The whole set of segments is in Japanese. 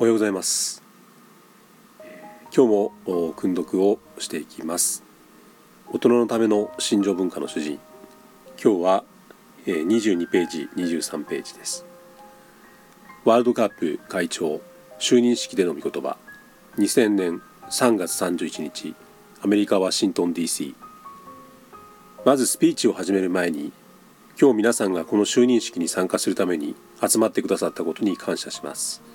おはようございます。今日も訓読をしていきます。大人のための心情文化の主人。今日は22ページ23ページです。ワールドカップ会長就任式での御言葉。2000年3月31日アメリカ・ワシントン DC まずスピーチを始める前に今日皆さんがこの就任式に参加するために集まってくださったことに感謝します。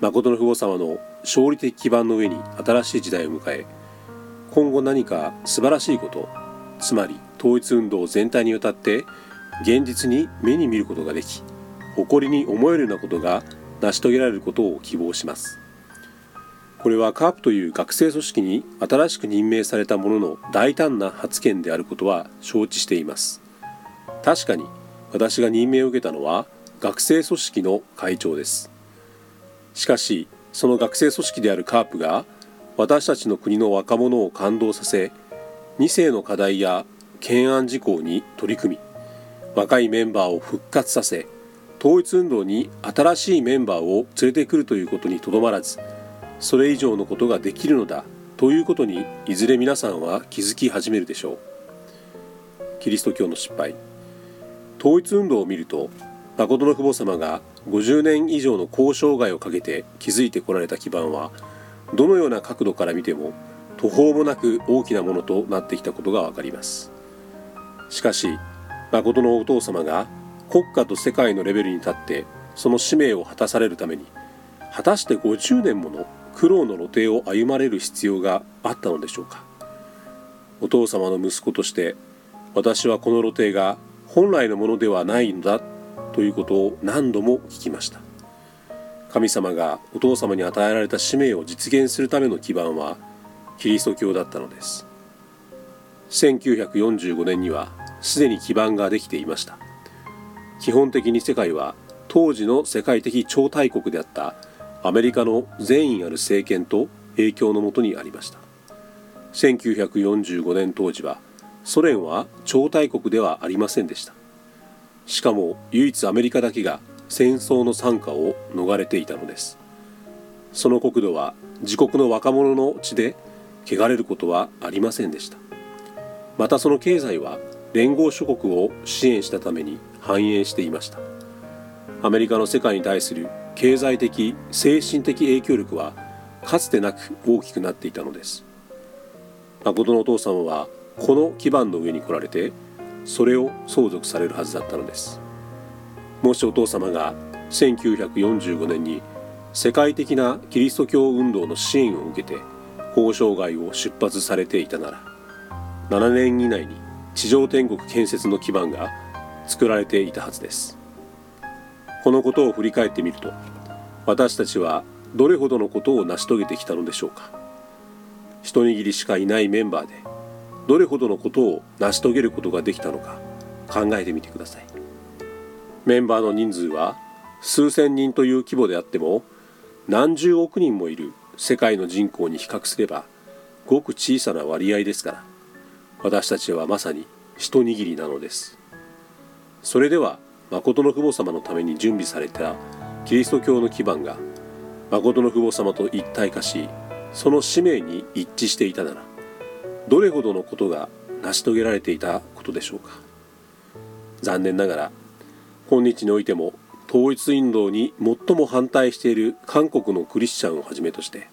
誠の父母様の勝利的基盤の上に新しい時代を迎え今後何か素晴らしいことつまり統一運動全体にわたって現実に目に見ることができ誇りに思えるようなことが成し遂げられることを希望します。これはカープという学生組織に新しく任命された者の大胆な発言であることは承知しています。確かに私が任命を受けたのは学生組織の会長です。しかしその学生組織であるカープが私たちの国の若者を感動させ2世の課題や懸案事項に取り組み若いメンバーを復活させ統一運動に新しいメンバーを連れてくるということにとどまらずそれ以上のことができるのだということにいずれ皆さんは気づき始めるでしょう。キリスト教の失敗。統一運動を見ると誠の父母様が50年以上の交渉外をかけて築いてこられた基盤はどのような角度から見ても途方もなく大きなものとなってきたことがわかります。しかし誠のお父様が国家と世界のレベルに立ってその使命を果たされるために果たして50年もの苦労の露呈を歩まれる必要があったのでしょうか。お父様の息子として私はこの露呈が本来のものではないのだということを何度も聞きました。神様がお父様に与えられた使命を実現するための基盤はキリスト教だったのです。1945年にはすでに基盤ができていました。基本的に世界は当時の世界的超大国であったアメリカの善意ある政権と影響のもとにありました。1945年当時はソ連は超大国ではありませんでした。しかも唯一アメリカだけが戦争の惨禍を逃れていたのです。その国土は自国の若者の地で汚れることはありませんでした。またその経済は連合諸国を支援したために繁栄していました。アメリカの世界に対する経済的精神的影響力はかつてなく大きくなっていたのです。誠のお父様はこの基盤の上に来られてそれを相続されるはずだったのです。もしお父様が1945年に世界的なキリスト教運動の支援を受けて交渉外を出発されていたなら7年以内に地上天国建設の基盤が作られていたはずです。このことを振り返ってみると私たちはどれほどのことを成し遂げてきたのでしょうか。一握りしかいないメンバーでどれほどのことを成し遂げることができたのか考えてみてください。メンバーの人数は数千人という規模であっても何十億人もいる世界の人口に比較すればごく小さな割合ですから私たちはまさに一握りなのです。それでは誠の父母様のために準備されたキリスト教の基盤が誠の父母様と一体化しその使命に一致していたならどれほどのことが成し遂げられていたことでしょうか？残念ながら今日においても統一運動に最も反対している韓国のクリスチャンをはじめとして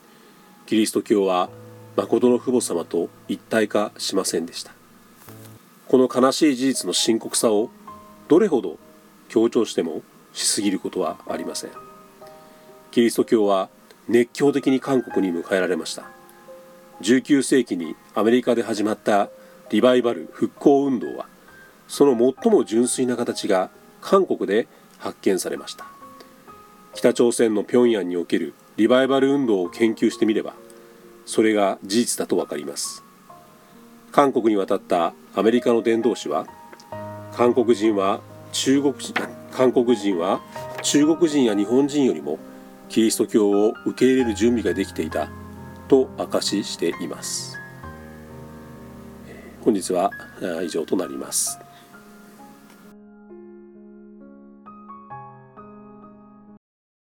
キリスト教は誠の父母様と一体化しませんでした。この悲しい事実の深刻さをどれほど強調してもしすぎることはありません。キリスト教は熱狂的に韓国に迎えられました。19世紀にアメリカで始まったリバイバル復興運動はその最も純粋な形が韓国で発見されました。北朝鮮の平壌におけるリバイバル運動を研究してみればそれが事実だと分かります。韓国に渡ったアメリカの伝道師は韓国人は中国人韓国人は中国人や日本人よりもキリスト教を受け入れる準備ができていたと明かししています。本日は以上となります。